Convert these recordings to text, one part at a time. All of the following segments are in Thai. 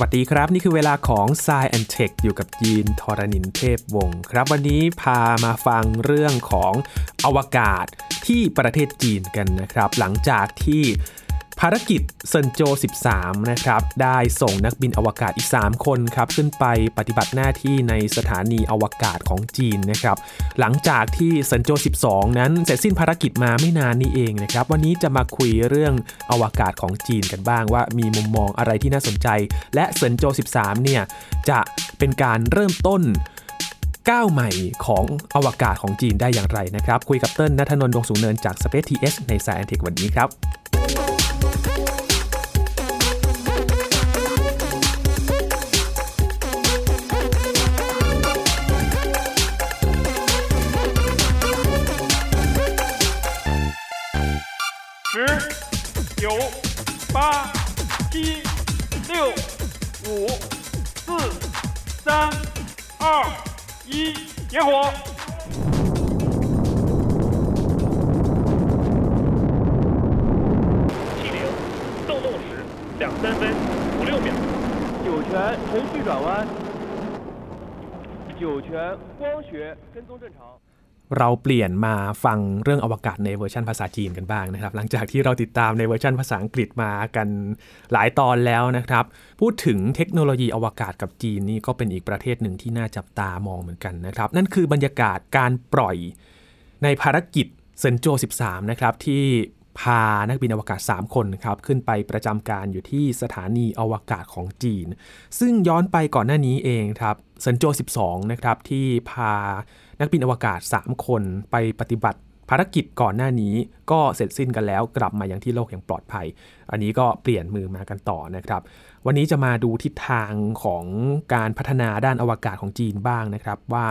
สวัสดีครับ นี่คือเวลาของ s ซแอนเทคอยู่กับยีนทรณินเทพวงศ์ครับ วันนี้พามาฟังเรื่องของอวกาศที่ประเทศจีนกันนะครับ หลังจากที่ ภารกิจเซินโจ 13 นะครับ ได้ส่งนักบินอวกาศอีก 3 คนครับ ขึ้นไปปฏิบัติหน้าที่ในสถานีอวกาศของจีนนะครับ หลังจากที่เซินโจ 12 นั้นเสร็จสิ้นภารกิจมาไม่นานนี้เองนะครับ วันนี้จะมาคุยเรื่องอวกาศของจีนกันบ้างว่ามีมุมมองอะไรที่น่าสนใจ และเซินโจ 13 เนี่ยจะเป็นการเริ่มต้นก้าวใหม่ของอวกาศของจีนได้อย่างไรนะครับ คุยกับเติ้ลนัทนนท์ดวงสูงเนินจาก Space TH ในสายแอนเทควันนี้ครับ 十、九、八、七、六、五、四、三、二、一，点火！气流动动时两三分五六秒，酒泉程序转弯，酒泉光学跟踪正常。 เราเปลี่ยนมาฟังเรื่องอวกาศในเวอร์ชันภาษาจีนกันบ้างนะครับ หลังจากที่เราติดตามในเวอร์ชันภาษาอังกฤษมากันหลายตอนแล้วนะครับ พูดถึงเทคโนโลยีอวกาศกับจีนนี่ก็เป็นอีกประเทศหนึ่งที่น่าจับตามองเหมือนกันนะครับ นั่นคือบรรยากาศการปล่อยในภารกิจเซินโจ 13 นะครับ ที่ พานักบินอวกาศ 3 คนครับขึ้นไปประจำการอยู่ที่สถานีอวกาศของจีน ซึ่งย้อนไปก่อนหน้านี้เองครับเซินโจ 12 นะครับที่พานักบินอวกาศ 3 คนไปปฏิบัติภารกิจก่อนหน้านี้ก็เสร็จสิ้นกันแล้วกลับมาอย่างที่โลกอย่างปลอดภัย อันนี้ก็เปลี่ยนมือมากันต่อนะครับ วันนี้จะมาดูทิศทางของการพัฒนาด้านอวกาศของจีนบ้างนะครับว่า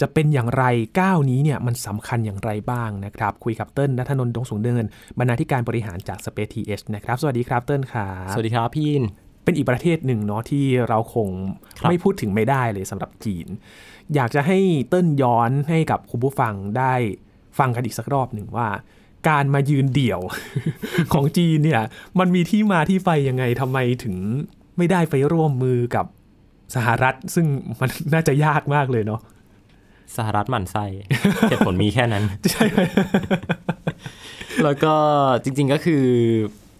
จะเป็นอย่างไรก้าวนี้เนี่ยมันสำคัญอย่างไรบ้างนะครับ คุยกับเติ้ลนัทนนท์ดงสูงเนินบรรณาธิการบริหารจาก Space TH นะครับ สวัสดีครับเติ้ลครับสวัสดีครับพี่ยินเป็นอีกประเทศหนึ่งเนาะที่เราคงครับไม่พูดถึงไม่ได้เลยสำหรับจีน อยากจะให้เติ้ลย้อนให้กับคุณผู้ฟังได้ฟังกันอีกสักรอบหนึ่งว่าการมายืนเดี่ยวของจีนเนี่ย มันมีที่มาที่ไปยังไงทำไมถึงไม่ได้ไปร่วมมือกับสหรัฐ ซึ่งมันน่าจะยากมากเลยเนาะ สหรัฐหมั่นไส้เหตุผลมีแค่นั้น ใช่ไหมแล้วก็จริงๆก็คือ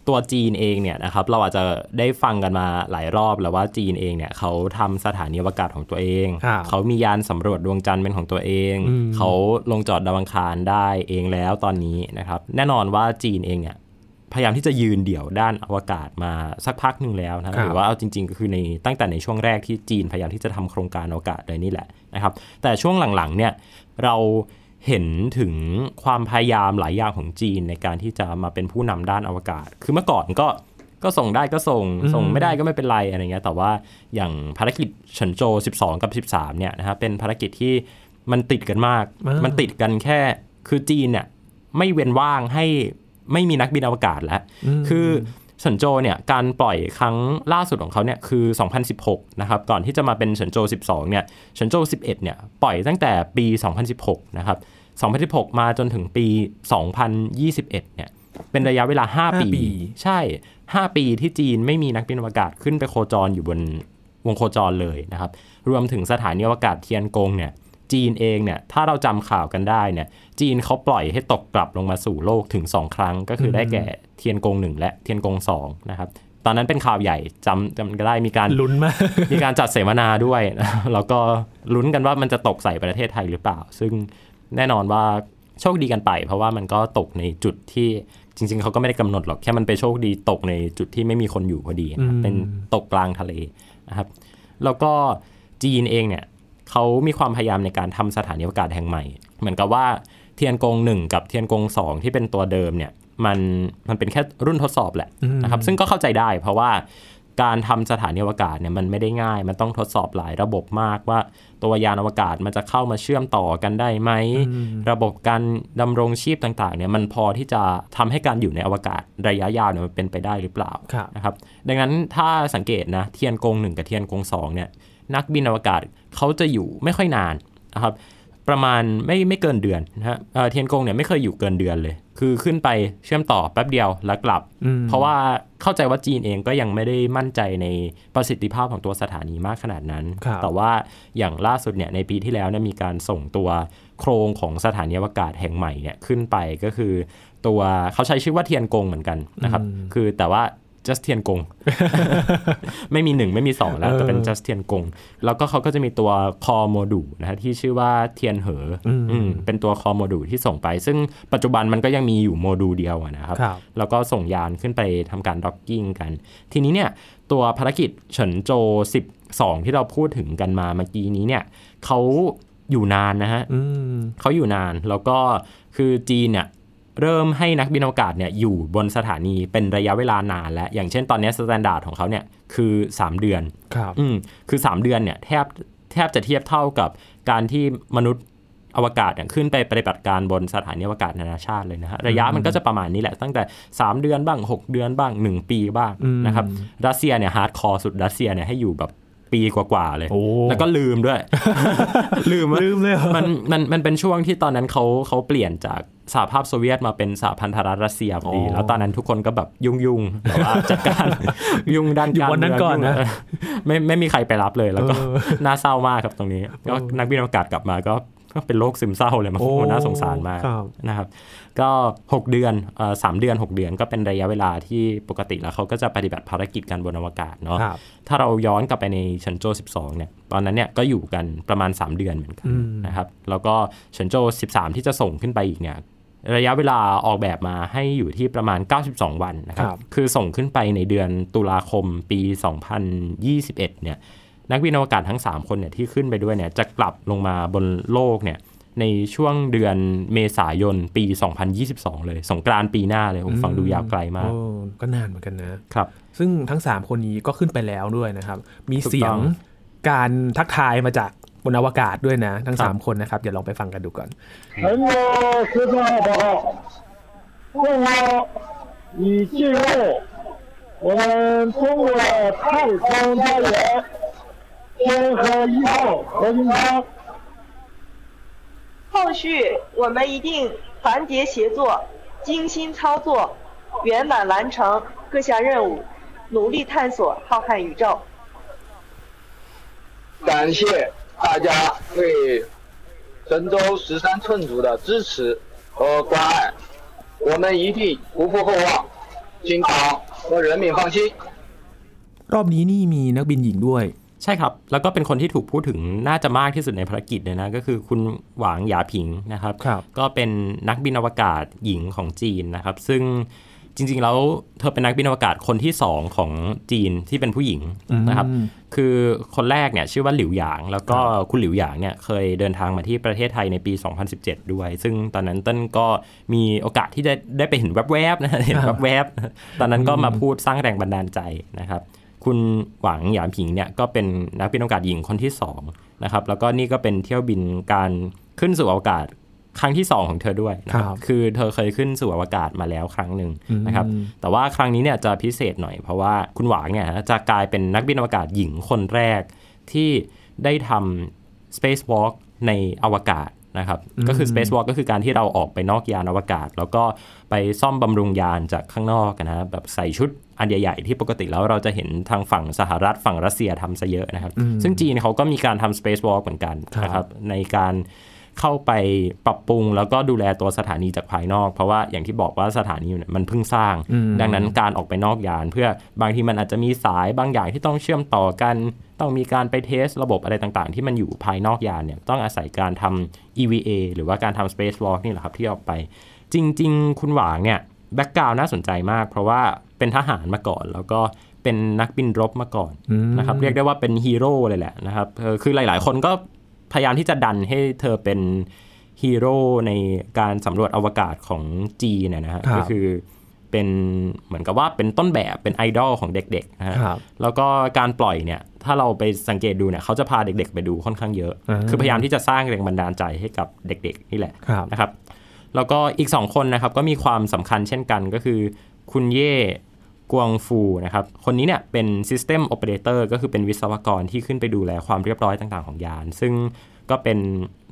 ตัวจีนเองเนี่ยนะครับเราอาจจะได้ฟังกันมาหลายรอบแล้วว่าจีนเองเนี่ยเขาทำสถานีอวกาศของตัวเองครับเขามียานสำรวจดวงจันทร์เป็นของตัวเองอืมเขาลงจอดดาวอังคารได้เองแล้วตอนนี้นะครับ แน่นอนว่าจีนเองเนี่ย พยายามที่จะยืนเดี่ยวด้านอวกาศมาสักพักหนึ่งแล้วนะหรือว่าเอาจริง ๆ ก็คือในตั้งแต่ในช่วงแรกที่จีนพยายามที่จะทำโครงการอวกาศเลยนี่แหละนะครับ แต่ช่วงหลังๆเนี่ยเราเห็นถึงความพยายามหลายอย่างของจีนในการที่จะมาเป็นผู้นำด้านอวกาศ คือเมื่อก่อนก็ก็ส่งได้ก็ส่ง ส่งไม่ได้ก็ไม่เป็นไรอะไรเงี้ย แต่ว่าอย่างภารกิจเฉินโจ 12 กับ 13 เนี่ยนะครับเป็นภารกิจที่มันติดกันมากอ่ามัมันติดกันแค่ คือจีนเนี่ยไม่เว้นว่างให้ ไม่มีนักบินอวกาศแล้ว คือเฉินโจเนี่ยการปล่อยครั้งล่าสุดของเขาเนี่ยคือ 2016 นะครับ ก่อนที่จะมาเป็นเฉินโจ 12 เนี่ยเฉินโจ 11 เนี่ยปล่อยตั้งแต่ปี 2016 นะครับ 2016 มาจนถึงปี 2021 เนี่ยเป็นระยะเวลา5ห้าปีปี ใช่ 5 ปีที่จีนไม่มีนักบินอวกาศขึ้นไปโคจรอยู่บนวงโคจรเลยนะครับ รวมถึงสถานีอวกาศเทียนกงเนี่ย จีนเองเนี่ยถ้าเราจำข่าวกันได้เนี่ยจีนเขาปล่อยให้ตกกลับลงมาสู่โลกถึง 2 ครั้ง ก็คือได้แก่เทียนกง1และเทียนกง2นะครับตอนนั้นเป็นข่าวใหญ่จำจำก็ได้มีการลุ้นมากมีการจัดเสวนาด้วย แล้วก็ลุ้นกันว่ามันจะตกใส่ประเทศไทยหรือเปล่า ซึ่งแน่นอนว่าโชคดีกันไป เพราะว่ามันก็ตกในจุดที่จริง ๆเขาก็ไม่ได้กำหนดหรอกแค่มันไปโชคดีตกในจุดที่ไม่มีคนอยู่พอดีนะครับอืมเป็นตกกลางทะเลนะครับ แล้วก็จีนเองเนี่ย เขามีความพยายามในการทำสถานีอวกาศแห่งใหม่ เหมือนกับว่าเทียนกงหนึ่งกับเทียนกงสองที่เป็นตัวเดิมเนี่ยมันมันเป็นแค่รุ่นทดสอบแหละนะครับซึ่งก็เข้าใจได้เพราะว่าการทำสถานีอวกาศเนี่ยมันไม่ได้ง่าย มันต้องทดสอบหลายระบบมากว่า ตัวยานอวกาศมันจะเข้ามาเชื่อมต่อกันได้ไหมระบบการดำรงชีพต่างๆเนี่ยมันพอที่จะทำให้การอยู่ในอวกาศระยะยาวเนี่ยมันเป็นไปได้หรือเปล่าครับนะครับ ดังนั้นถ้าสังเกตนะเทียนกงหนึ่งกับเทียนกงสองเนี่ย นักบินอวกาศเขาจะอยู่ไม่ค่อยนานนะครับประมาณไม่ไม่เกินเดือนนะฮะเอ่อเทียนกงเนี่ยไม่เคยอยู่เกินเดือนเลย คือขึ้นไปเชื่อมต่อแป๊บเดียวแล้วกลับอืมเพราะว่าเข้าใจว่าจีนเองก็ยังไม่ได้มั่นใจในประสิทธิภาพของตัวสถานีมากขนาดนั้นครับแต่ว่าอย่างล่าสุดเนี่ยในปีที่แล้วเนี่ยมีการส่งตัวโครงของสถานีอวกาศแห่งใหม่เนี่ยขึ้นไปก็คือ ตัวเขาใช้ชื่อว่าเทียนกงเหมือนกันนะครับ คือแต่ว่า just เทียนกง ไม่มีหนึ่งไม่มีสองแล้ว แต่เป็น just เทียนกง แล้วก็เขาก็จะมีตัว core module นะฮะที่ชื่อว่าเทียนเหออมอืมเป็นตัว core module ที่ส่งไป ซึ่งปัจจุบันมันก็ยังมีอยู่โมดูลเดียวอะนะครับครับ แล้วก็ส่งยานขึ้นไปทำการ docking กัน ทีนี้เนี่ยตัวภารกิจเซินโจ 12 ที่เราพูดถึงกันมาเมื่อกี้นี้เนี่ยเขาอยู่นานนะฮะอืมเขาอยู่นานแล้วก็คือจีนเนี่ย เริ่มให้นักบินอวกาศเนี่ยอยู่บนสถานีเป็นระยะเวลานานแล้ว อย่างเช่นตอนนี้ standard ของเขาเนี่ยคือ 3 เดือนครับอืมคือ 3 เดือนเนี่ยแทบแทบจะเทียบเท่ากับการที่มนุษย์อวกาศเนี่ยขึ้นไปปฏิบัติการบนสถานีอวกาศนานาชาติเลยนะฮะระยะมันก็จะประมาณนี้แหละ ตั้งแต่ 3 เดือนบ้าง 6 เดือนบ้าง 1 ปีบ้างอืมนะครับรัสเซียเนี่ย hardcore สุดรัสเซียเนี่ยให้อยู่แบบ ปีกว่าๆเลยโอ้แล้วก็ลืมด้วย ลืมว่าลืมเลยเหรอมันมันมันเป็นช่วงที่ตอนนั้นเขาเขาเปลี่ยนจากสหภาพโซเวียตมาเป็นสหพันธรัฐรัสเซียพอดีอ๋อแล้วตอนนั้นทุกคนก็แบบยุ่งยุ่งๆแบบว่าจัดการยุ่งด้านอยู่การวันนั้นเมืงก่อนนะยุ่งไม่ไม่มีใครไปรับเลย แล้วก็เออน่าเศร้ามากครับตรงนี้ ก็นักบินอวกาศกลับมาก็ ก็เป็นโรคซึมเศร้าเลยมันโอ้มันน่าสงสารมากครับนะครับก็ 6 เดือนเอ่อสามเดือน 6 เดือนก็เป็นระยะเวลาที่ปกติแล้วเขาก็จะปฏิบัติภารกิจกันบนอวกาศเนาะครับถ้าเราย้อนกลับไปในเฉินโจ 12 เนี่ยตอนนั้นเนี่ยก็อยู่กันประมาณ 3 เดือนเหมือนกันอืมนะครับแล้วก็เฉินโจ 13 ที่จะส่งขึ้นไปอีกเนี่ยระยะเวลาออกแบบมาให้อยู่ที่ประมาณ 92 วันนะครับครับคือส่งขึ้นไปในเดือนตุลาคมปี 2021 เนี่ย นักบินอวกาศทั้ง 3 คนเนี่ยที่ขึ้นไปด้วยเนี่ยจะกลับลงมาบนโลกเนี่ยในช่วงเดือนเมษายนปี 2022 เลย สงกรานต์ปีหน้าเลยผมฟังดูยาวไกลมาก โอ้ก็นานเหมือนกันนะ ครับ ซึ่งทั้ง 3 คนนี้ก็ขึ้นไปแล้วด้วยนะครับ มี ถูกต้อง เสียงการทักทายมาจากบนอวกาศด้วยนะ ทั้ง ครับ 3 คนนะครับ เดี๋ยวลองไปฟังกันดูก่อน 成都十四号报告，中国已进入我们中国的太空家园 天河一号核心舱。后续我们一定团结协作，精心操作，圆满完成各项任务，努力探索浩瀚宇宙。感谢大家对神舟十三寸组的支持和关爱，我们一定不负厚望，请党和人民放心。 รอบนี้นี่มีนักบินหญิงด้วย ใช่ครับ แล้วก็เป็นคนที่ถูกพูดถึงน่าจะมากที่สุดในภารกิจเลยนะ ก็คือคุณหวางหยาผิงนะครับครับก็เป็นนักบินอวกาศหญิงของจีนนะครับ ซึ่งจริง ๆ แล้วเธอเป็นนักบินอวกาศคนที่ 2 ของจีนที่เป็นผู้หญิงนะครับอืมคือคนแรกเนี่ยชื่อว่าหลิวหยาง แล้วก็คุณหลิวหยางเนี่ยเคยเดินทางมาที่ประเทศไทยในปี 2017 ด้วย ซึ่งตอนนั้นเต้นก็มีโอกาสที่จะได้ไปเห็นแวบๆนะเห็นแวบๆตอนนั้นก็มาพูดสร้างแรงบันดาลใจนะครับ คุณหวังหยานผิงเนี่ยก็เป็นนักบินอวกาศหญิงคนที่2นะครับแล้วก็นี่ก็เป็นเที่ยวบินการขึ้นสู่อวกาศครั้งที่ 2 ของเธอด้วยนะคครัรับบคือเธอเคยขึ้นสู่อวกาศมาแล้วครั้งหนึ่งนะครับอืมแต่ว่าครั้งนี้เนี่ยจะพิเศษหน่อยเพราะว่าคุณหวางเนี่ยจะกลายเป็นนักบินอวกาศหญิงคนแรกที่ได้ทำ spacewalk ในอวกาศ นะครับ ก็คือ spacewalk ก็คือการที่เราออกไปนอกยานอวกาศ แล้วก็ไปซ่อมบำรุงยานจากข้างนอกนะฮะแบบใส่ชุดอันใหญ่ ๆ ที่ปกติแล้วเราจะเห็นทางฝั่งสหรัฐฝั่งรัสเซียทำซะเยอะนะครับ ซึ่งจีนเขาก็มีการทำ spacewalk เหมือนกันนะครับในการ เข้าไปปรับปรุง แล้วก็ดูแลตัวสถานีจากภายนอก เพราะว่าอย่างที่บอกว่าสถานีเนี่ยมันเพิ่งสร้างอืมดังนั้นการออกไปนอกยาน เพื่อบางทีมันอาจจะมีสายบางอย่างที่ต้องเชื่อมต่อกัน ต้องมีการไปเทสระบบอะไรต่างๆ ที่มันอยู่ภายนอกยานเนี่ยต้องอาศัยการทำ EVA หรือว่าการทำ spacewalk นี่แหละครับที่ออกไป จริง ๆ คุณหวางเนี่ยแบ็กกราวน่าสนใจมาก เพราะว่าเป็นทหารมาก่อนแล้วก็เป็นนักบินรบมาก่อนอืมนะครับเรียกได้ว่าเป็นฮีโร่เลยแหละนะครับเออคือหลาย ๆ คนก็ พยายามที่จะดันให้เธอเป็นฮีโร่ในการสำรวจอวกาศของจีนนะนะฮะครับก็คือเป็นเหมือนกับว่าเป็นต้นแบบเป็นไอดอลของเด็กๆนะฮะครับแล้วก็การปล่อยเนี่ย ถ้าเราไปสังเกตดูเนี่ยเขาจะพาเด็กๆ ไปดูค่อนข้างเยอะอ่าคือพยายามที่จะสร้างแรงบันดาลใจให้กับเด็กๆ นี่แหละครับนะครับ แล้วก็อีก 2 คนนะครับ ก็มีความสำคัญเช่นกันก็คือคุณเย่ กวงฟูนะครับ คนนี้เนี่ยเป็น System Operator ก็คือเป็นวิศวกรที่ขึ้นไปดูแลความเรียบร้อยต่างๆของยาน ซึ่งก็เป็น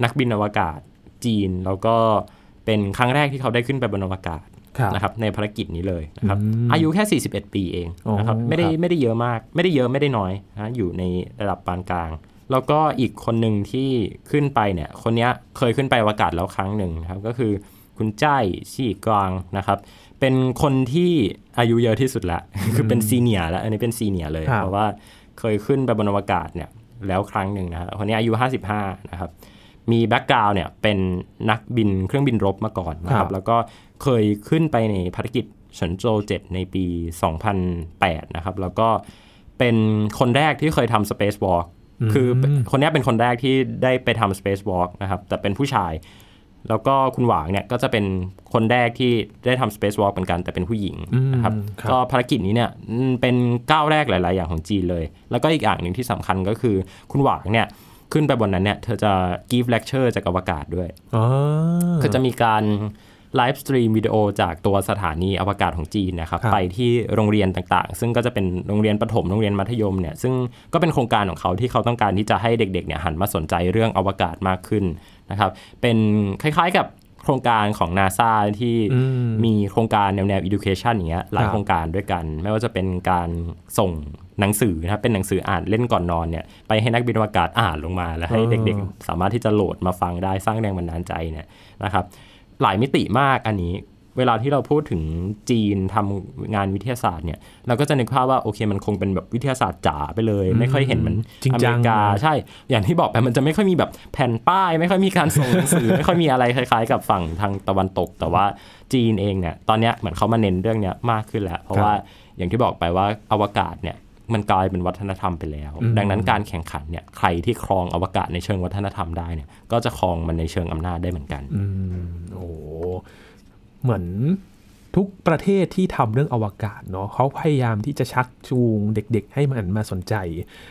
นักบินอวกาศจีน แล้วก็เป็นครั้งแรกที่เขาได้ขึ้นไปบนอวกาศครับนะครับในภารกิจนี้เลยนะครับอืมอายุแค่ 41 ปีเองอ๋อนะครับไม่ได้ครับไม่ได้เยอะมาก ไม่ได้เยอะไม่ได้น้อยนะอยู่ในระดับปานกลาง แล้วก็อีกคนหนึ่งที่ขึ้นไปเนี่ยคนเนี้ยเคยขึ้นไปอวกาศแล้วครั้งหนึ่งนะครับก็คือ คุณจ้ายชี่กวางนะครับ เป็นคนที่อายุเยอะที่สุดละ คือเป็นซีเนียร์แล้ว อันนี้เป็นซีเนียร์เลยครับเพราะว่าเคยขึ้นไปบนอวกาศเนี่ยแล้วครั้งหนึ่งนะครับคนนี้อายุ 55 นะครับ มีแบ็กกราวน์เนี่ยเป็นนักบินเครื่องบินรบมาก่อนนะคครัรับบแล้วก็เคยขึ้นไปในภารกิจเฉินโจว7ในปี 2008 นะครับ แล้วก็เป็นคนแรกที่เคยทำ Space Walk คือคนนี้เป็นคนแรกที่ได้ไปทำ Space Walk นะครับ แต่เป็นผู้ชาย แล้วก็คุณหวางเนี่ยก็จะเป็นคนแรกที่ได้ทำ Space Walk เหมือนกันแต่เป็นผู้หญิงนะครับอืมครับก็ภารกิจนี้เนี่ยอืมเป็นก้าวแรกหลาย ๆ อย่างของจีนเลย แล้วก็อีกอย่างหนึ่งที่สำคัญก็คือคุณหวางเนี่ยขึ้นไปบนนั้นเนี่ยเธอจะ give lecture จากอวกาศด้วยอ๋อคือจะมีการ live stream วิดีโอจากตัวสถานีอวกาศของจีนนะครับครับไปที่โรงเรียนต่างๆ ซึ่งก็จะเป็นโรงเรียนประถมโรงเรียนมัธยมเนี่ยซึ่งก็เป็นโครงการของเขาที่เขาต้องการที่จะให้เด็กๆเนี่ยหันมาสนใจเรื่องอวกาศมากขึ้นนะครับเป็นคล้ายๆกับโครงการของ NASA ที่อืมมีโครงการแนวแนว education อย่างเงี้ยหลายครับโครงการด้วยกัน ไม่ว่าจะเป็นการส่งหนังสือนะครับเป็นหนังสืออ่านเล่นก่อนนอนเนี่ยไปให้นักบินอวกาศอ่านลงมา แล้วให้อ๋อเด็กๆ สามารถที่จะโหลดมาฟังได้สร้างแรงบันดาลใจเนี่ยนะครับ หลายมิติมากอันนี้ เวลาที่เราพูดถึงจีนทำงานวิทยาศาสตร์เนี่ย เราก็จะนึกภาพว่าโอเคมันคงเป็นแบบวิทยาศาสตร์จ๋าไปเลย ไม่ค่อยเห็นเหมือนจริงอเมจังริกานะใช่ อย่างที่บอกไปมันจะไม่ค่อยมีแบบแผ่นป้าย ไม่ค่อยมีการส่งหนังสือ ไม่ค่อยมีอะไรคล้ายๆ กับฝั่งทางตะวันตก แต่ว่าจีนเองเนี่ยตอนเนี้ยเหมือนเขามาเน้นเรื่องเนี้ยมากขึ้นแล้ว เพราะว่าอย่างที่บอกไปว่าอวกาศเนี่ย มันกลายเป็นวัฒนธรรมไปแล้วอืมดังนั้นการแข่งขันเนี่ยใครที่ครองอวกาศในเชิงวัฒนธรรมได้เนี่ยก็จะครองมันในเชิงอำนาจได้เหมือนกันอืมโอ้โหเหมือนทุกประเทศที่ทำเรื่องอวกาศเนาะเขาพยายามที่จะชักจูงเด็ก ๆ ให้มันมาสนใจ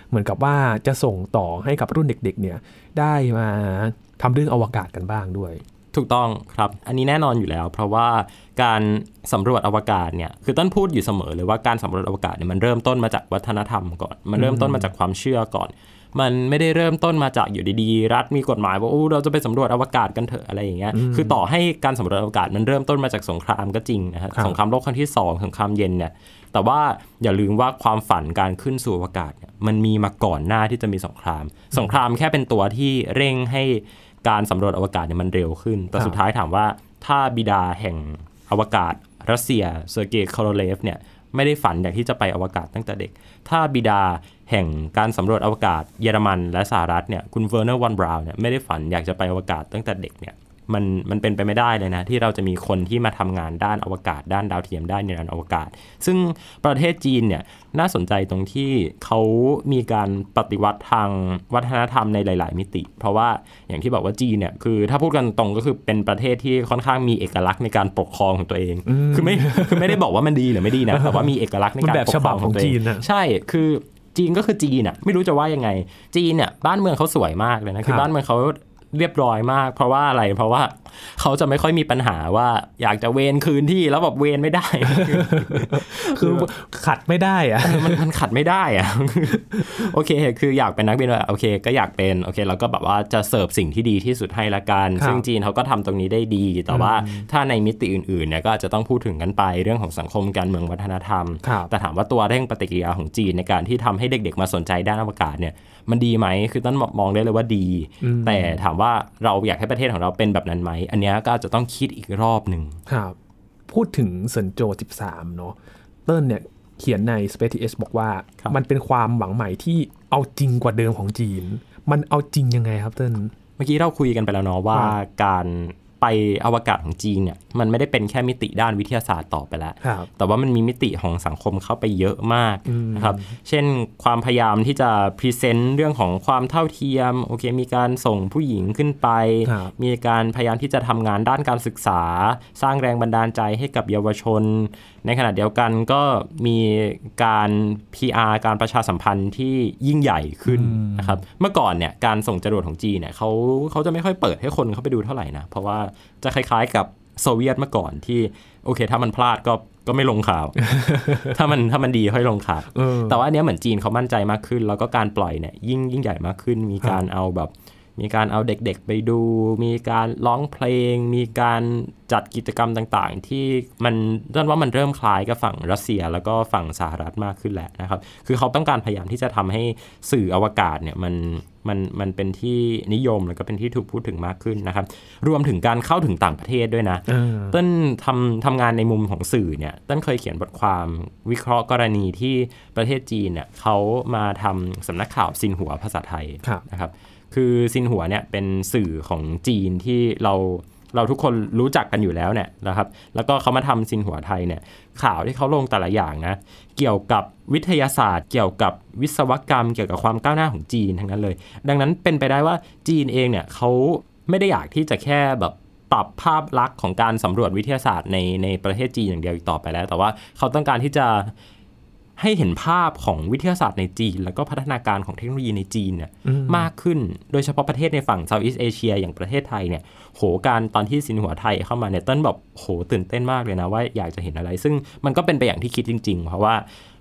เหมือนกับว่าจะส่งต่อให้กับรุ่นเด็ก ๆ เนี่ยได้มาทำเรื่องอวกาศกันบ้างด้วย ถูกต้องครับ อันนี้แน่นอนอยู่แล้ว เพราะว่าการสำรวจอวกาศเนี่ย คือต้นพูดอยู่เสมอเลยว่าการสำรวจอวกาศเนี่ยมันเริ่มต้นมาจากวัฒนธรรมก่อน มันเริ่มต้นมาจากความเชื่อก่อน มันไม่ได้เริ่มต้นมาจากอยู่ดีๆ รัฐมีกฎหมายว่าโอ้เราจะไปสำรวจอวกาศกันเถอะอะไรอย่างเงี้ย คือต่อให้การสำรวจอวกาศมันเริ่มต้นมาจากสงครามก็จริงนะครับครับสงครามโลกครั้งที่สองสงครามเย็นเนี่ย แต่ว่าอย่าลืมว่าความฝันการขึ้นสู่อวกาศเนี่ยมันมีมาก่อนหน้าที่จะมีสงคราม สงครามแค่เป็นตัวที่เร่งให้ การสำรวจอวกาศเนี่ยมันเร็วขึ้น แต่สุดท้ายถามว่าถ้าบิดาแห่งอวกาศรัสเซียเซอร์เกย์คาโรเลฟเนี่ยไม่ได้ฝันอยากที่จะไปอวกาศตั้งแต่เด็ก ถ้าบิดาแห่งการสำรวจอวกาศเยอรมันและสหรัฐเนี่ยคุณเวอร์เนอร์วันบราวน์เนี่ยไม่ได้ฝันอยากจะไปอวกาศตั้งแต่เด็กเนี่ย มันมันเป็นไปไม่ได้เลยนะ ที่เราจะมีคนที่มาทำงานด้านอวกาศ ด้านดาวเทียมด้านยานอวกาศ ซึ่งประเทศจีนเนี่ยน่าสนใจตรงที่เขามีการปฏิวัติทางวัฒนธรรมในหลาย ๆ มิติ เพราะว่าอย่างที่บอกว่าจีนเนี่ยคือถ้าพูดกันตรงก็คือเป็นประเทศที่ค่อนข้างมีเอกลักษณ์ในการปกครองของตัวเอง คือไม่คือไม่ได้บอกว่ามันดีหรือไม่ดีนะแต่ว่ามีเอกลักษณ์ในมันการแบบปกฉครบัอบงขขอองงตัวเอจีงนน่ะใช่คือจีนก็คือจีนอะไม่รู้จะว่ายังไง จีนเนี่ยบ้านเมืองเขาสวยมากเลยนะคืคอรับบ้านเมืองเขา เรียบร้อยมาก เพราะว่าอะไรเพราะว่าเขาจะไม่ค่อยมีปัญหาว่าอยากจะเวนคืนที่แล้วแบบเวนไม่ได้ คือขัดไม่ได้อะมันมันขัดไม่ได้อะโอเค คืออยากเป็นนักบินอะโอเค ก็อยากเป็นโอเคเราก็แบบว่าจะเสิร์ฟสิ่งที่ดีที่สุดให้ละกันครับซึ่งจีนเขาก็ทำตรงนี้ได้ดี แต่ว่าถ้าในมิติอื่นๆเนี่ยก็อาจจะต้องพูดถึงกันไปเรื่องของสังคมการเมืองวัฒนธรรมครับแต่ถามว่าตัวเร่งปฏิกิริยาของจีนในการที่ทำให้เด็กๆมาสนใจด้านอวกาศเนี่ยมันดีไหมคือต้นมองได้เลยว่าดี แต่ถามว่าเราอยากให้ประเทศของเราเป็นแบบนั้นไหม อันเนี้ยก็อาจจะต้องคิดอีกรอบหนึ่งครับ พูดถึงเซินโจ 13 เนาะเติ้ลเนี่ยเขียนใน Space TS บอกว่าครับมันเป็นความหวังใหม่ที่เอาจริงกว่าเดิมของจีน มันเอาจริงยังไงครับเติ้ลเมื่อกี้เราคุยกันไปแล้วเนาะว่าครับการ ไปอวกาศของจีนเนี่ยมันไม่ได้เป็นแค่มิติด้านวิทยาศาสตร์ต่อไปแล้วครับแต่ว่ามันมีมิติของสังคมเข้าไปเยอะมากนะครับเช่นความพยายามที่จะพรีเซนต์เรื่องของความเท่าเทียมโอเคมีการส่งผู้หญิงขึ้นไปครับมีการพยายามที่จะทำงานด้านการศึกษา สร้างแรงบันดาลใจให้กับเยาวชน ในขณะเดียวกันก็มีการ PR การประชาสัมพันธ์ที่ยิ่งใหญ่ขึ้นนะครับ เมื่อก่อนเนี่ยการส่งจรวดของจีนเนี่ยเขาเขาจะไม่ค่อยเปิดให้คนเข้าไปดูเท่าไหร่นะ เพราะว่าจะคล้ายๆกับโซเวียตเมื่อก่อนที่โอเค ถ้ามันพลาดก็ก็ไม่ลงข่าว ถ้ามันถ้ามันดีค่อยลงข่าวเออแต่ว่าอันเนี้ยเหมือนจีนเขามั่นใจมากขึ้น แล้วก็การปล่อยเนี่ยยิ่งยิ่งใหญ่มากขึ้น มีการเอาแบบ มีการเอาเด็กๆไปดู มีการร้องเพลง มีการจัดกิจกรรมต่างๆ ที่มันเรื่องว่ามันเริ่มคล้ายกับฝั่งรัสเซีย แล้วก็ฝั่งสหรัฐมากขึ้นแหละนะครับ คือเขาต้องการพยายามที่จะทำให้สื่ออวกาศเนี่ยมันมันมันเป็นที่นิยมแล้วก็เป็นที่ถูกพูดถึงมากขึ้นนะครับ รวมถึงการเข้าถึงต่างประเทศด้วยนะเออต้นทำทำงานในมุมของสื่อเนี่ยต้นเคยเขียนบทความวิเคราะห์กรณีที่ประเทศจีนเนี่ยเขามาทำสำนักข่าวซินหัวภาษาไทยครับนะครับ คือซินหัวเนี่ยเป็นสื่อของจีนที่เราเราทุกคนรู้จักกันอยู่แล้วเนี่ยนะครับ แล้วก็เขามาทำซินหัวไทยเนี่ย ข่าวที่เขาลงแต่ละอย่างนะ เกี่ยวกับวิทยาศาสตร์ เกี่ยวกับวิศวกรรม เกี่ยวกับความก้าวหน้าของจีนทั้งนั้นเลย ดังนั้นเป็นไปได้ว่าจีนเองเนี่ยเขาไม่ได้อยากที่จะแค่แบบปรับภาพลักษณ์ของการสำรวจวิทยาศาสตร์ในในประเทศจีนอย่างเดียวอีกต่อไปแล้ว แต่ว่าเขาต้องการที่จะ ให้เห็นภาพของวิทยาศาสตร์ในจีน แล้วก็พัฒนาการของเทคโนโลยีในจีนเนี่ยมากขึ้นโดยเฉพาะประเทศในฝั่งเซาท์อีสเอเชียอย่างประเทศไทยเนี่ยโหการตอนที่สินหัวไทยเข้ามาเนี่ยเต้นแบบโหตื่นเต้นมากเลยนะว่าอยากจะเห็นอะไร ซึ่งมันก็เป็นไปอย่างที่คิดจริง ๆ เพราะว่า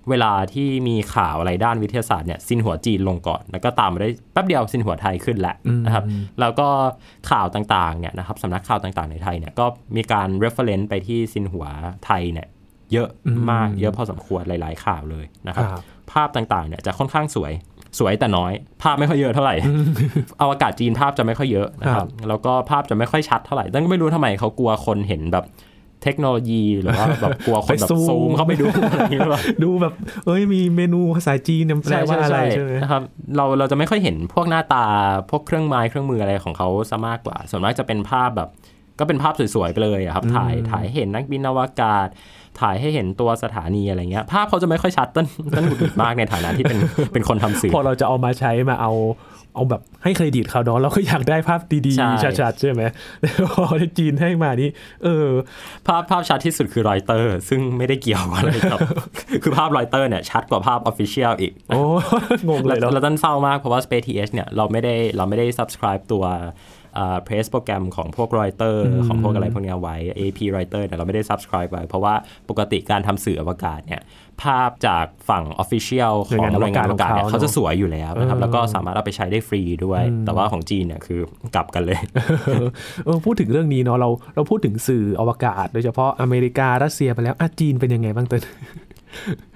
เวลาที่มีข่าวอะไรด้านวิทยาศาสตร์เนี่ยสินหัวจีนลงก่อน แล้วก็ตามมาได้แป๊บเดียวสินหัวไทยขึ้นแหละนะครับแล้วก็ข่าวต่างๆเนี่ยนะครับสำนักข่าวต่างๆในไทยเนี่ยก็มีการ reference ไปที่สินหัวไทยเนี่ย เยอะมากเยอะพอสมควรหลาย ๆ ข่าวเลยนะครับครับ ภาพต่างๆเนี่ยจะค่อนข้างสวยสวยแต่น้อย ภาพไม่ค่อยเยอะเท่าไหร่อวกาศจีนภาพจะไม่ค่อยเยอะนะคครัรับบแล้วก็ภาพจะไม่ค่อยชัดเท่าไหร่แต่ก็ไม่รู้ทำไมเขากลัวคนเห็นแบบเทคโนโลยีหรือว่าแบบกลัวคนแบบไปซูมซูมเข้าไปดูอะไรอย่างเงี้ยหรือเปล่าดูแบบเอ้ยมีเมนูภาษาจีนเนี่ยแปลว่าอะไรใช่ไหมนะครับเราเราจะไม่ค่อยเห็นพวกหน้าตาพวกเครื่องไม้เครื่องมืออะไรของเขาซะมากกว่า ส่วนมากจะเป็นภาพแบบ ก็เป็นภาพสวยๆไปเลยอะครับถ่ายถ่ายให้เห็นนักบินอวกาศ ถ่ายให้เห็นตัวสถานีอะไรเงี้ยภาพเขาจะไม่ค่อยชัดต้นต้นหงุดหงิดมากในฐานะที่เป็นเป็นคนทำสื่อพอเราจะเอามาใช้มาเอาเอาแบบให้เครดิตเขาเนาะเราก็อยากได้ภาพดีใช่ๆชัดๆใช่ไหมแต่พอที่จีนให้มานี่เออ ภาพภาพชัดที่สุดคือรอยเตอร์ ซึ่งไม่ได้เกี่ยวอะไรกับ คือภาพรอยเตอร์เนี่ยชัดกว่าภาพ official อีก โอ้งงเลยแล้วเนาะแล้วต้นเศร้ามากเพราะว่า Space TH เนี่ยเราไม่ได้เราไม่ได้ subscribe ตัว press program ของพวกรอยเตอร์ของพวกอะไรพวกเนี้ยไว้ AP รอยเตอร์เนี่ยเราไม่ได้ subscribe ไว้เพราะว่าปกติการทำสื่ออวกาศเนี่ยภาพจากฝั่ง Official หน่วยของงานหน่วยงานอวกาศเนี่ยของเขาเขาจะสวยอยู่แล้วนะครับเออแล้วก็สามารถเอาไปใช้ได้ฟรีด้วย แต่ว่าของจีนเนี่ยคือกลับกันเลยเออพูดถึงเรื่องนี้เนาะเราเราพูดถึงสื่ออวกาศ โดยเฉพาะอเมริการัสเซียไปแล้วอะจีนเป็นยังไงบ้างต้น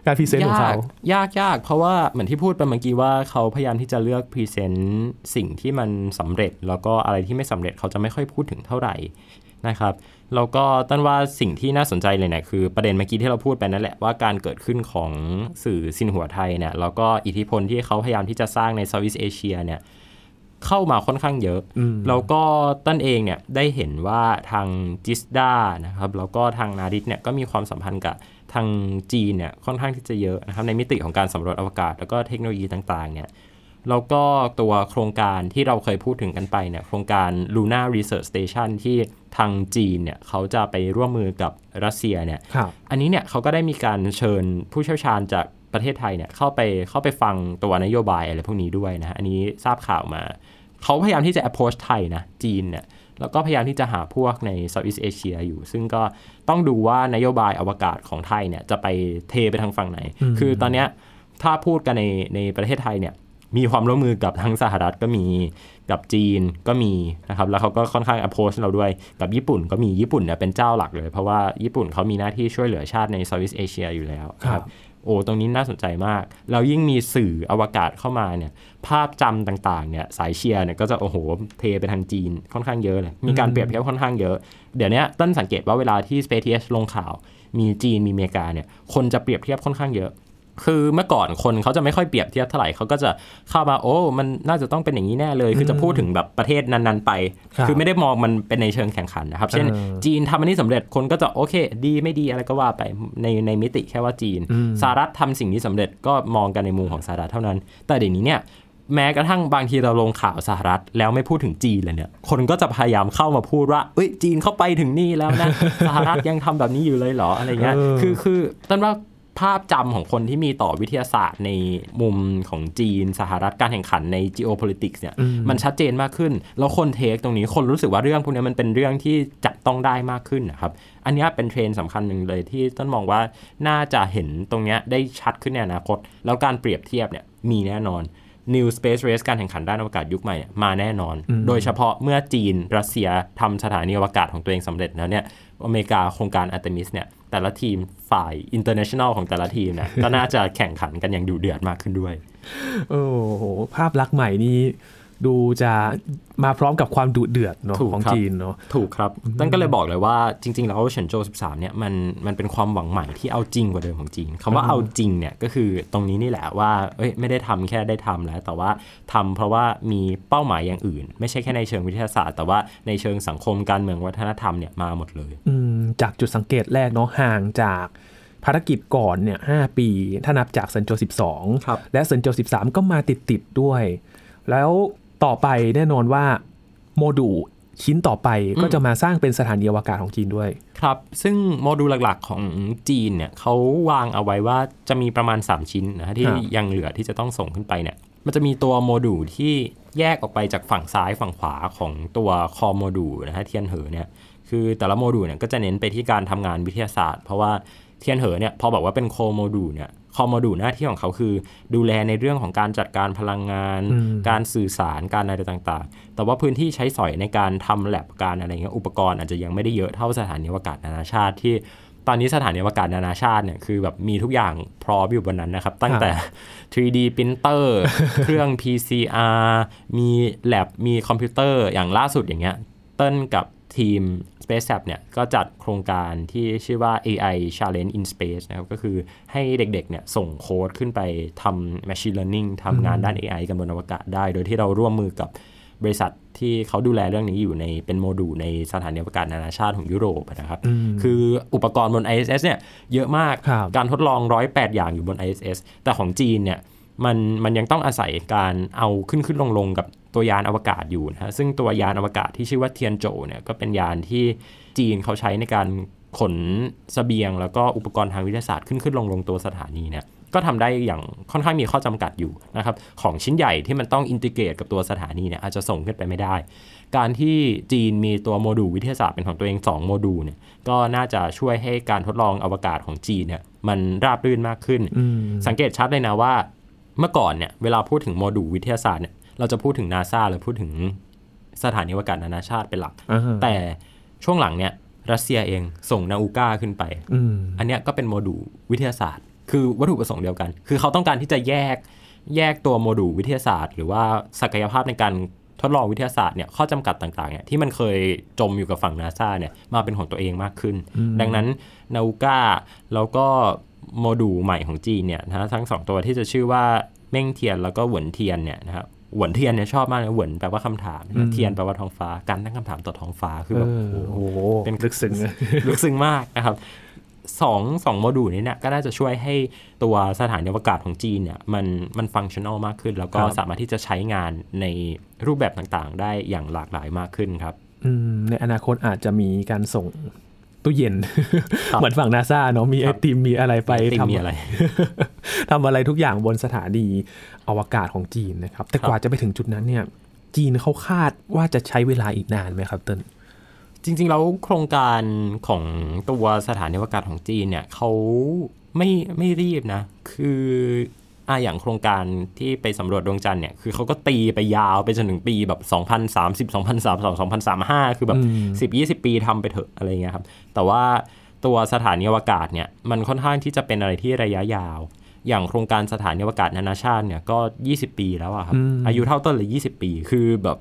การ present ของเขายากยากเพราะว่าเหมือนที่พูดไปเมื่อกี้ว่าเขาพยายามที่จะเลือก present สิ่งที่มันสำเร็จ แล้วก็อะไรที่ไม่สำเร็จเขาจะไม่ค่อยพูดถึงเท่าไหร่นะครับแล้วก็ต้นว่าสิ่งที่น่าสนใจเลยเนี่ยคือประเด็นเมื่อกี้ที่เราพูดไปนั่นแหละว่าการเกิดขึ้นของสื่อซินหัวไทยเนี่ยแล้วก็อิทธิพลที่เขาพยายามที่จะสร้างใน Southeast Asia เนี่ยเข้ามาค่อนข้างเยอะ แล้วก็ต้นเองเนี่ยได้เห็นว่าทางจิสดานะครับแล้วก็ทางนาดิสเนี่ยก็มีความสัมพันธ์กับ ทางจีนเนี่ยค่อนข้างที่จะเยอะนะครับในมิติของการสำรวจอวกาศ แล้วก็เทคโนโลยีต่างๆเนี่ยแล้วก็ตัวโครงการที่เราเคยพูดถึงกันไปเนี่ยโครงการ Luna Research Station ที่ทางจีนเนี่ยเขาจะไปร่วมมือกับรัสเซียเนี่ยครับอันนี้เนี่ยเขาก็ได้มีการเชิญผู้เชี่ยวชาญจากประเทศไทยเนี่ยเข้าไปเข้าไปฟังตัวนโยบายอะไรพวกนี้ด้วยนะอันนี้ทราบข่าวมา เขาพยายามที่จะ approach ไทยนะจีนเนี่ย แล้วก็พยายามที่จะหาพวกใน Southeast Asia อยู่ ซึ่งก็ต้องดูว่านโยบายอวกาศของไทยเนี่ยจะไปเทไปทางฝั่งไหน คือตอนเนี้ยถ้าพูดกันในในประเทศไทยเนี่ยมีความร่วมมือกับทั้งสหรัฐก็มีกับจีนก็มีนะครับแล้วเขาก็ค่อนข้าง approach เราด้วยกับญี่ปุ่นก็มีญี่ปุ่นเนี่ยเป็นเจ้าหลักเลย เพราะว่าญี่ปุ่นเขามีหน้าที่ช่วยเหลือชาติใน Southeast Asia อยู่แล้วนะครับ โอ้ตรงนี้น่าสนใจมาก แล้วยิ่งมีสื่ออวกาศเข้ามาเนี่ยภาพจำต่างๆเนี่ยสายเชียร์เนี่ยก็จะโอ้โหเทไปทางจีนค่อนข้างเยอะเลย มีการเปรียบเทียบค่อนข้างเยอะ เดี๋ยวนี้ต้นสังเกตว่าเวลาที่ Space TH ลงข่าว มีจีนมีอเมริกาเนี่ยคนจะเปรียบเทียบค่อนข้างเยอะ คือเมื่อก่อนคนเขาจะไม่ค่อยเปรียบเทียบเท่าไหร่เขาก็จะเข้ามาโอ้ มันน่าจะต้องเป็นอย่างนี้แน่เลย คือจะพูดถึงแบบประเทศนั้นๆไปครับคือไม่ได้มองมันเป็นในเชิงแข่งขันนะครับ เช่นเออจีนทำอันนี้สำเร็จคนก็จะโอเค ดีไม่ดีอะไรก็ว่าไปในในมิติแค่ว่าจีนสหรัฐทำสิ่งนี้สำเร็จก็มองกันในมุมของสหรัฐเท่านั้น แต่เดี๋ยวนี้เนี่ยแม้กระทั่งบางทีเราลงข่าวสหรัฐแล้วไม่พูดถึงจีนเลยเนี่ย คนก็จะพยายามเข้ามาพูดว่าเอ้ยจีนเข้าไปถึงนี่แล้วนะสหรัฐยังทำแบบนี้อยู่เลยเหรออะไรเงี้ยเออคือคือต้นว่า ภาพจำของคนที่มีต่อวิทยาศาสตร์ในมุมของจีนสหรัฐการแข่งขันใน geopolitics เนี่ยมันชัดเจนมากขึ้น แล้วคนเทคตรงนี้คนรู้สึกว่าเรื่องพวกนี้มันเป็นเรื่องที่จับต้องได้มากขึ้นนะครับ อันเนี้ยเป็นเทรนด์สำคัญหนึ่งเลยที่ต้นมองว่าน่าจะเห็นตรงเนี้ยได้ชัดขึ้นในอนาคต แล้วการเปรียบเทียบเนี่ยมีแน่นอน New Space Race การแข่งขันด้านอวกาศยุคใหม่เนี่ยมาแน่นอน โดยเฉพาะเมื่อจีนรัสเซียทำสถานีอวกาศของตัวเองสำเร็จแล้วเนี่ยอเมริกาโครงการอาร์เตมิสเนี่ยแต่ละทีมฝ่าย international ของแต่ละทีมเนี่ยก็น่าจะแข่งขันกันอย่างดุเดือดมากขึ้นด้วย โอ้โห ภาพลักษณ์ใหม่นี้ ดูจะมาพร้อมกับความดุเดือดเนาะถูกของครับจีนเนาะถูกครับตั้นก็เลยบอกเลยว่าจริง ๆ แล้วเฉินโจ13เนี่ยมันมันเป็นความหวังใหม่ที่เอาจริงกว่าเดิมของจีนคำว่าอืมเอาจริงเนี่ยก็คือตรงนี้นี่แหละว่าเอ้ยไม่ได้ทำแค่ได้ทำแล้ว แต่ว่าทำเพราะว่ามีเป้าหมายอย่างอื่น ไม่ใช่แค่ในเชิงวิทยาศาสตร์ แต่ว่าในเชิงสังคมการเมืองวัฒนธรรมเนี่ยมาหมดเลยอืมจากจุดสังเกตแรกเนาะห่างจากภารกิจก่อนเนี่ยหปี ถ้านับจากเซินโจ 12ครับและเซินโจ 13 ก็มาติดติดๆด้วย แล้ว ต่อไปแน่นอนว่าโมดูลชิ้นต่อไปก็จะมาสร้างเป็นสถานีอวกาศของจีนด้วย ครับ ซึ่งโมดูลหลักๆของจีนเนี่ยเขาวางเอาไว้ว่าจะมีประมาณ 3 ชิ้นนะฮะที่ครับยังเหลือที่จะต้องส่งขึ้นไปเนี่ยมันจะมีตัวโมดูลที่แยกออกไปจากฝั่งซ้ายฝั่งขวาของตัว core module นะฮะเทียนเหอเนี่ยคือแต่ละโมดูลเนี่ยก็จะเน้นไปที่การทำงานวิทยาศาสตร์ เพราะว่า เทียนเหอเนี่ยพอบอกว่าเป็น core module เนี่ย core module หน้าที่ของเขาคือ ดูแลในเรื่องของการจัดการพลังงานอืมการสื่อสารการอะไรต่างๆ แต่ว่าพื้นที่ใช้สอยในการทำแล็บการอะไรเงี้ยอุปกรณ์อาจจะยังไม่ได้เยอะเท่าสถานีอวกาศนานาชาติที่ตอนนี้สถานีอวกาศนานาชาติเนี่ยคือแบบมีทุกอย่างพร้อมอยู่บนนั้นนะครับ ตั้งแต่ 3D printer เครื่อง PCR มีแล็บมีคอมพิวเตอร์อย่างล่าสุดอย่างเงี้ยเติ้ลกับทีม Space Lab เนี่ยก็จัดโครงการที่ชื่อว่า AI Challenge in Space นะครับก็คือให้เด็กๆเนี่ยส่งโค้ดขึ้นไปทำ Machine Learning ทำงานด้าน AI กันบนอวกาศได้ โดยที่เราร่วมมือกับบริษัทที่เขาดูแลเรื่องนี้อยู่ในเป็นโมดูลในสถานีอวกาศนานาชาติของยุโรปนะครับ คืออุปกรณ์บน ISS เนี่ยเยอะมากครับการทดลอง 108 อย่างอยู่บน ISS แต่ของจีนเนี่ยมันมันยังต้องอาศัยการเอาขึ้นขึ้นลงลงกับ ตัวยานอวกาศอยู่นะฮะซึ่งตัวยานอวกาศที่ชื่อว่าเทียนโจเนี่ยก็เป็นยานที่จีนเขาใช้ในการขนเสบียง แล้วก็อุปกรณ์ทางวิทยาศาสตร์ขึ้นขึ้นลงลงตัวสถานีเนี่ยก็ทำได้อย่างค่อนข้างมีข้อจำกัดอยู่นะครับของชิ้นใหญ่ที่มันต้องอินทิเกรตกับตัวสถานีเนี่ยอาจจะส่งขึ้นไปไม่ได้ การที่จีนมีตัวโมดูลวิทยาศาสตร์เป็นของตัวเอง 2 โมดูลเนี่ยก็น่าจะช่วยให้การทดลองอวกาศของจีนเนี่ยมันราบรื่นมากขึ้นอืมสังเกตชัดเลยนะว่า เมื่อก่อนเนี่ยเวลาพูดถึงโมดูลวิทยาศาสตร์เนี่ย เราจะพูดถึงนาซาหรือพูดถึงสถานีอวกาศนานาชาติเป็นหลักอ่าฮะแต่ช่วงหลังเนี่ยรัสเซียเองส่งนาอูก้าขึ้นไปอืมอันเนี้ยก็เป็นโมดูลวิทยาศาสตร์ คือวัตถุประสงค์เดียวกัน คือเขาต้องการที่จะแยกแยกตัวโมดูลวิทยาศาสตร์ หรือว่าศักยภาพในการทดลองวิทยาศาสตร์เนี่ยข้อจำกัดต่างๆเนี่ยที่มันเคยจมอยู่กับฝั่งนาซาเนี่ยมาเป็นของตัวเองมากขึ้น ดังนั้นนาอูก้าแล้วก็โมดูลใหม่ของจีนเนี่ยนะฮะทั้งสองตัวที่จะชื่อว่าเม่งเทียนแล้วก็เหวินเทียนเนี่ยนะครับเหวินเทียนเนี่ยชอบมากเลยเหวินแปลว่าคำถามเทียนแปลว่าท้องฟ้าการตั้งคำถามต่อท้องฟ้าคือเอแบบอโอ้โหโอ้โหเป็นลึกซึ้งนะลึกซึ้งมากนะครับสองสองโมดูลนี้เนี่ยก็น่าจะช่วยให้ตัวสถานีอวกาศของจีนเนี่ยมันมัน functional มากขึ้น แล้วก็ครับสามารถที่จะใช้งานในรูปแบบต่างๆ ได้อย่างหลากหลายมากขึ้นครับอืมในอนาคตอาจจะมีการส่ง ตู้เย็นครับเหมือนฝั่งนาซาเนาะมีไอติมมีอะไรไปไอติมทำมีอะไรทำอะไรทุกอย่างบนสถานีอวกาศของจีนนะครับ แต่ครับกว่าจะไปถึงจุดนั้นเนี่ย จีนเขาคาดว่าจะใช้เวลาอีกนานไหมครับเติ้ลจริง ๆ แล้วโครงการของตัวสถานีอวกาศของจีนเนี่ยเขาไม่ไม่รีบนะ คือ อะอย่างโครงการที่ไปสำรวจดวงจันทร์เนี่ย คือเขาก็ตีไปยาวไปจนถึงปีแบบ 2030 2032 2035 คือแบบ 10 20 ปีทำไปเถอะอะไรเงี้ยครับ แต่ว่าตัวสถานีอวกาศเนี่ย มันค่อนข้างที่จะเป็นอะไรที่ระยะยาว อย่างโครงการสถานีอวกาศนานาชาติเนี่ยก็ 20 ปีแล้วอะครับอืมอายุเท่าต้นเลย 20 ปี คือแบบ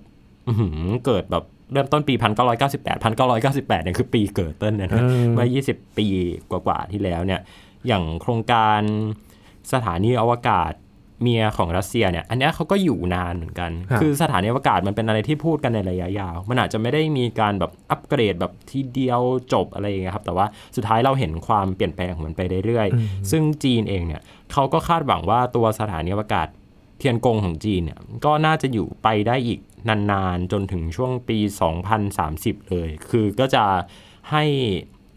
อื้อหือเกิดแบบเริ่มต้นปี 1998 1998เนี่ยคือปีเกิดเต้นเนี่ยนะเออเมื่อ 20 ปีกว่าๆที่แล้วเนี่ย อย่างโครงการ สถานีอวกาศเมียของรัสเซียเนี่ย อันเนี้ยเขาก็อยู่นานเหมือนกันครับคือสถานีอวกาศมันเป็นอะไรที่พูดกันในระยะยาว มันอาจจะไม่ได้มีการแบบอัปเกรดแบบทีเดียวจบอะไรอย่างเงี้ยครับ แต่ว่าสุดท้ายเราเห็นความเปลี่ยนแปลงของมันไปเรื่อยๆ ซึ่งจีนเองเนี่ยเขาก็คาดหวังว่าตัวสถานีอวกาศเทียนกงของจีนเนี่ย ก็น่าจะอยู่ไปได้อีกนานๆ จนถึงช่วงปี 2030 เลย คือก็จะให้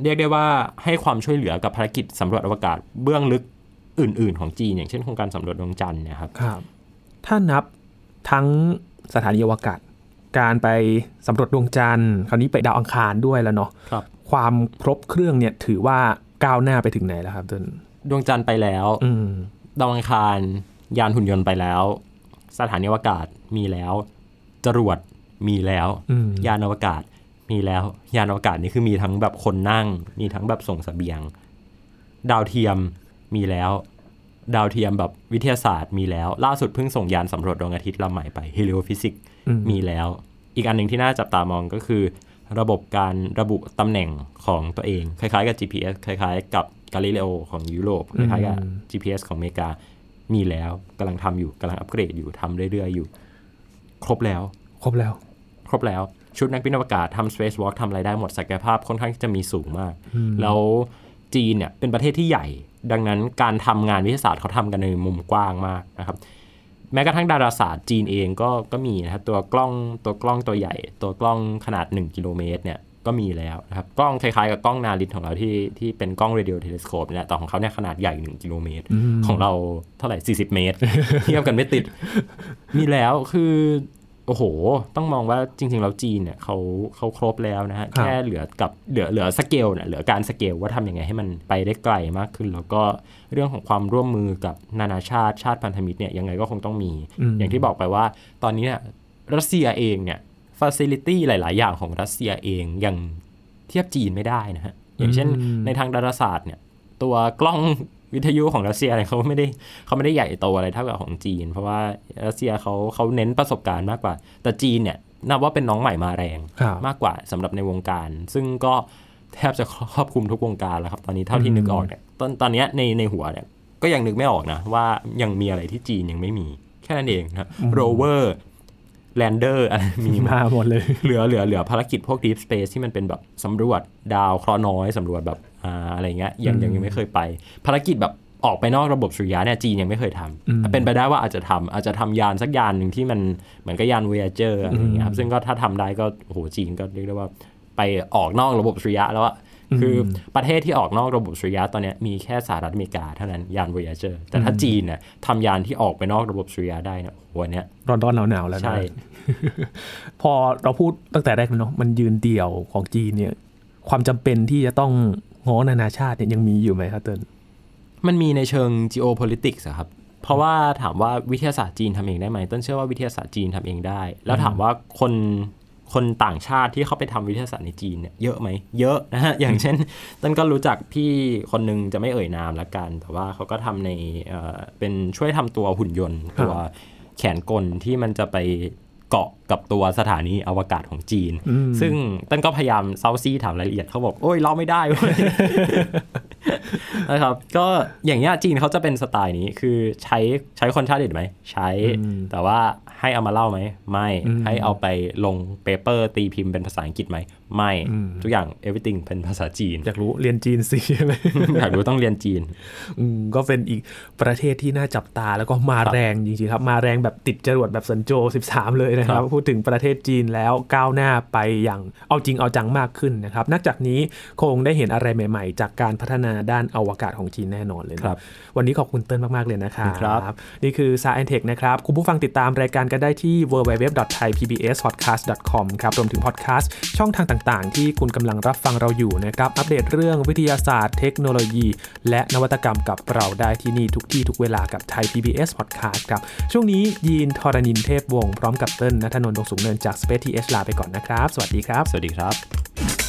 เรียกได้ว่าให้ความช่วยเหลือกับภารกิจสำรวจอวกาศเบื้องลึก อื่น ๆ ของจีน อย่างเช่นโครงการสำรวจดวงจันทร์เนะครับครับ ถ้านับทั้งสถานีอวกาศ การไปสำรวจดวงจันทร์ คราวนี้ไปดาวอังคารด้วยแล้วเนาะครับ ความครบเครื่องเนี่ยถือว่าก้าวหน้าไปถึงไหนแล้วครับเติ้ลดวงจันทร์ไปแล้วอืมดาวอังคาร ยานหุ่นยนต์ไปแล้ว สถานีอวกาศมีแล้วจรวดมีแล้ว อืมยานอวกาศมีแล้ว ยานอวกาศนี่คือมีทั้งแบบคนนั่ง มีทั้งแบบส่งเสบียง ดาวเทียม มีแล้ว ดาวเทียมแบบวิทยาศาสตร์มีแล้ว ล่าสุดเพิ่งส่งยานสำรวจดวงอาทิตย์ลำใหม่ไป heliophysics อืมมีแล้ว อีกอันหนึ่งที่น่าจับตามองก็คือ ระบบการระบุตำแหน่งของตัวเอง คล้ายๆกับ GPS คล้ายๆ กับ Galileo ของยุโรปคล้ายๆกับ GPS ของอเมริกามีแล้วกำลังทำอยู่กำลังอัปเกรดอยู่ทำเรื่อยๆอยู่ ครบแล้ว ครบแล้ว ครบแล้วชุดนักบินอวกาศทำ Space Walk ทำอะไรได้หมดศักยภาพค่อนข้างที่จะมีสูงมาก แล้ว จีนเนี่ยเป็นประเทศที่ใหญ่ ดังนั้นการทำงานวิทยาศาสตร์เขาทำกันในมุมกว้างมากนะครับ แม้กระทั่งดาราศาสตร์จีนเองก็ก็มีนะครับตัวกล้องตัวกล้องตัวใหญ่ ตัวกล้องขนาด 1 กิโลเมตรเนี่ยก็มีแล้วนะครับกล้องคล้ายๆกับกล้อง NARIT ของเราที่ที่เป็นกล้อง radio telescope เนี่ยแต่ของเขาเนี่ยขนาดใหญ่ 1 กิโลเมตร ของเราเท่าไหร่ 40 เมตร เทียบกันไม่ติด มีแล้วคือ โอ้โห ต้องมองว่าจริง ๆ แล้วจีนเนี่ยเขาเขาครบแล้วนะฮะครับแค่เหลือกับเหลือเหลือสเกลเนี่ยเหลือการสเกลว่าทำยังไงให้มันไปได้ไกลมากขึ้น แล้วก็เรื่องของความร่วมมือกับนานาชาติชาติพันธมิตรเนี่ยยังไงก็คงต้องมีอืมอย่างที่บอกไปว่า ตอนนี้เนี่ยรัสเซียเองเนี่ยฟ a ซิลิตี้หลาย ๆ อย่างของรัสเซียเองยังเทียบจีนไม่ได้นะฮะอย่างเช่นอืมในทางดาราศาสตร์เนี่ยตัวกล้อง วิทยุของรัสเซียเนี่ยเขาไม่ได้เขาไม่ได้ใหญ่โตอะไรเท่ากับของจีน เพราะว่ารัสเซียเขาเขาเน้นประสบการณ์มากกว่า แต่จีนเนี่ยนับว่าเป็นน้องใหม่มาแรงครับมากกว่าสำหรับในวงการ ซึ่งก็แทบจะครอบคลุมทุกวงการแล้วครับ ตอนนี้เท่าที่อืมนึกออกเนี่ยตอนตอนเนี้ยในในหัวเนี่ยก็ยังนึกไม่ออกนะ ว่ายังมีอะไรที่จีนยังไม่มี แค่นั้นเองนะครับ rover lander อะไรมีหมดมาหมดเลย เหลือเหลือเหลือภารกิจพวก Deep Space ที่มันเป็นแบบสำรวจดาวเคราะห์น้อยสำรวจแบบ อ่าอะไรเงี้ยยังยังยังไม่เคยไป ภารกิจแบบออกไปนอกระบบสุริยะเนี่ยจีนยังไม่เคยอืมทำเป็นไปได้ว่าอาจจะทำอาจจะทำยานสักยานหนึ่งที่มันเหมือนกับยาน Voyager อะไรเงี้ยครับซึ่งก็ถ้าทำได้ก็โอ้โหจีนก็เรียกได้ว่าไปออกนอกระบบสุริยะแล้วอะคือประเทศที่ออกนอกระบบสุริยะตอนเนี้ยมีแค่สหรัฐอเมริกาเท่านั้นยาน Voyager แต่ถ้าจีนเนี่ยทำยานที่ออกไปนอกระบบสุริยะได้เนี่ยโอ้โหอันเนี้ยร้อนๆหนาวๆแล้วนะใช่ พอเราพูดตั้งแต่แรกเลยเนาะมันยืนเดี่ยวของจีนเนี่ยความจำเป็นที่จะต้อง ง้อนานาชาติเนี่ยยังมีอยู่ไหมครับเติ้ลมันมีในเชิง geopolitics อะครับ เพราะว่าถามว่าวิทยาศาสตร์จีนทำเองได้ไหมต้นเชื่อว่าวิทยาศาสตร์จีนทำเองได้ แล้วถามว่าคนคนต่างชาติที่เข้าไปทำวิทยาศาสตร์ในจีนเนี่ยเยอะไหมเยอะนะฮะอย่างเช่นต้นก็รู้จักพี่คนหนึงจะไม่เอ่ยนามละกัน แต่ว่าเขาก็ทำในเอ่อเป็นช่วยทำตัวหุ่นยนต์ตัวแขนกลที่มันจะไป เกาะกับตัวสถานีอวกาศของจีนอืมซึ่งต้นก็พยายามเซาซี่ถามรายละเอียดเขาบอก โอ้ยเราไม่ได้เว้ยนะครับ ก็อย่างเงี้ยจีนเขาจะเป็นสไตล์นี้คือใช้ใช้คนชาติอื่นไหม ใช้อืมแต่ว่าให้เอามาเล่าไหม ไม่อืมให้เอาไปลงเปเปอร์ตีพิมพ์เป็นภาษาอังกฤษไหม ไม่อืมทุกอย่าง everything เป็นภาษาจีน อยากรู้เรียนจีนสิใช่ไหมอยากรู้ต้องเรียนจีนอืมก็เป็นอีกประเทศที่น่าจับตาแล้วก็มาแรงจริงๆครับ มาแรงแบบติดจรวดแบบสันโจ 13 เลยนะครัครับบพูดถึงประเทศจีนแล้วก้าวหน้าไปอย่างเอาจริงเอาจังมากขึ้นนะครับนอกจากนี้คงได้เห็นอะไรใหม่ๆ จากการพัฒนาด้านอวกาศของจีนแน่นอนเลยนะครับ วันนี้ขอบคุณเติ้ลมากๆเลยนะครัครับบนี่คือ s า i e n t e c h นะครับคุณผู้ฟังติดตามรายการกันได้ที่ www.thaipbspodcast.com ครับรวมถึงพอดแคสต์ช่องทางต่างๆ ที่คุณกำลังรับฟังเราอยู่นะครับ อัปเดตเรื่องวิทยาศาสตร์ เทคโนโลยี และนวัตกรรมกับเราได้ที่นี่ทุกที่ทุกเวลากับไทย PBS Podcast ครับ ช่วงนี้ยีนทรณินเทพวงศ์พร้อมกับเติ้ลนัทนนท์ดวงสูงเนินจาก Space TH ลาไปก่อนนะครับ สวัสดีครับ สวัสดีครับ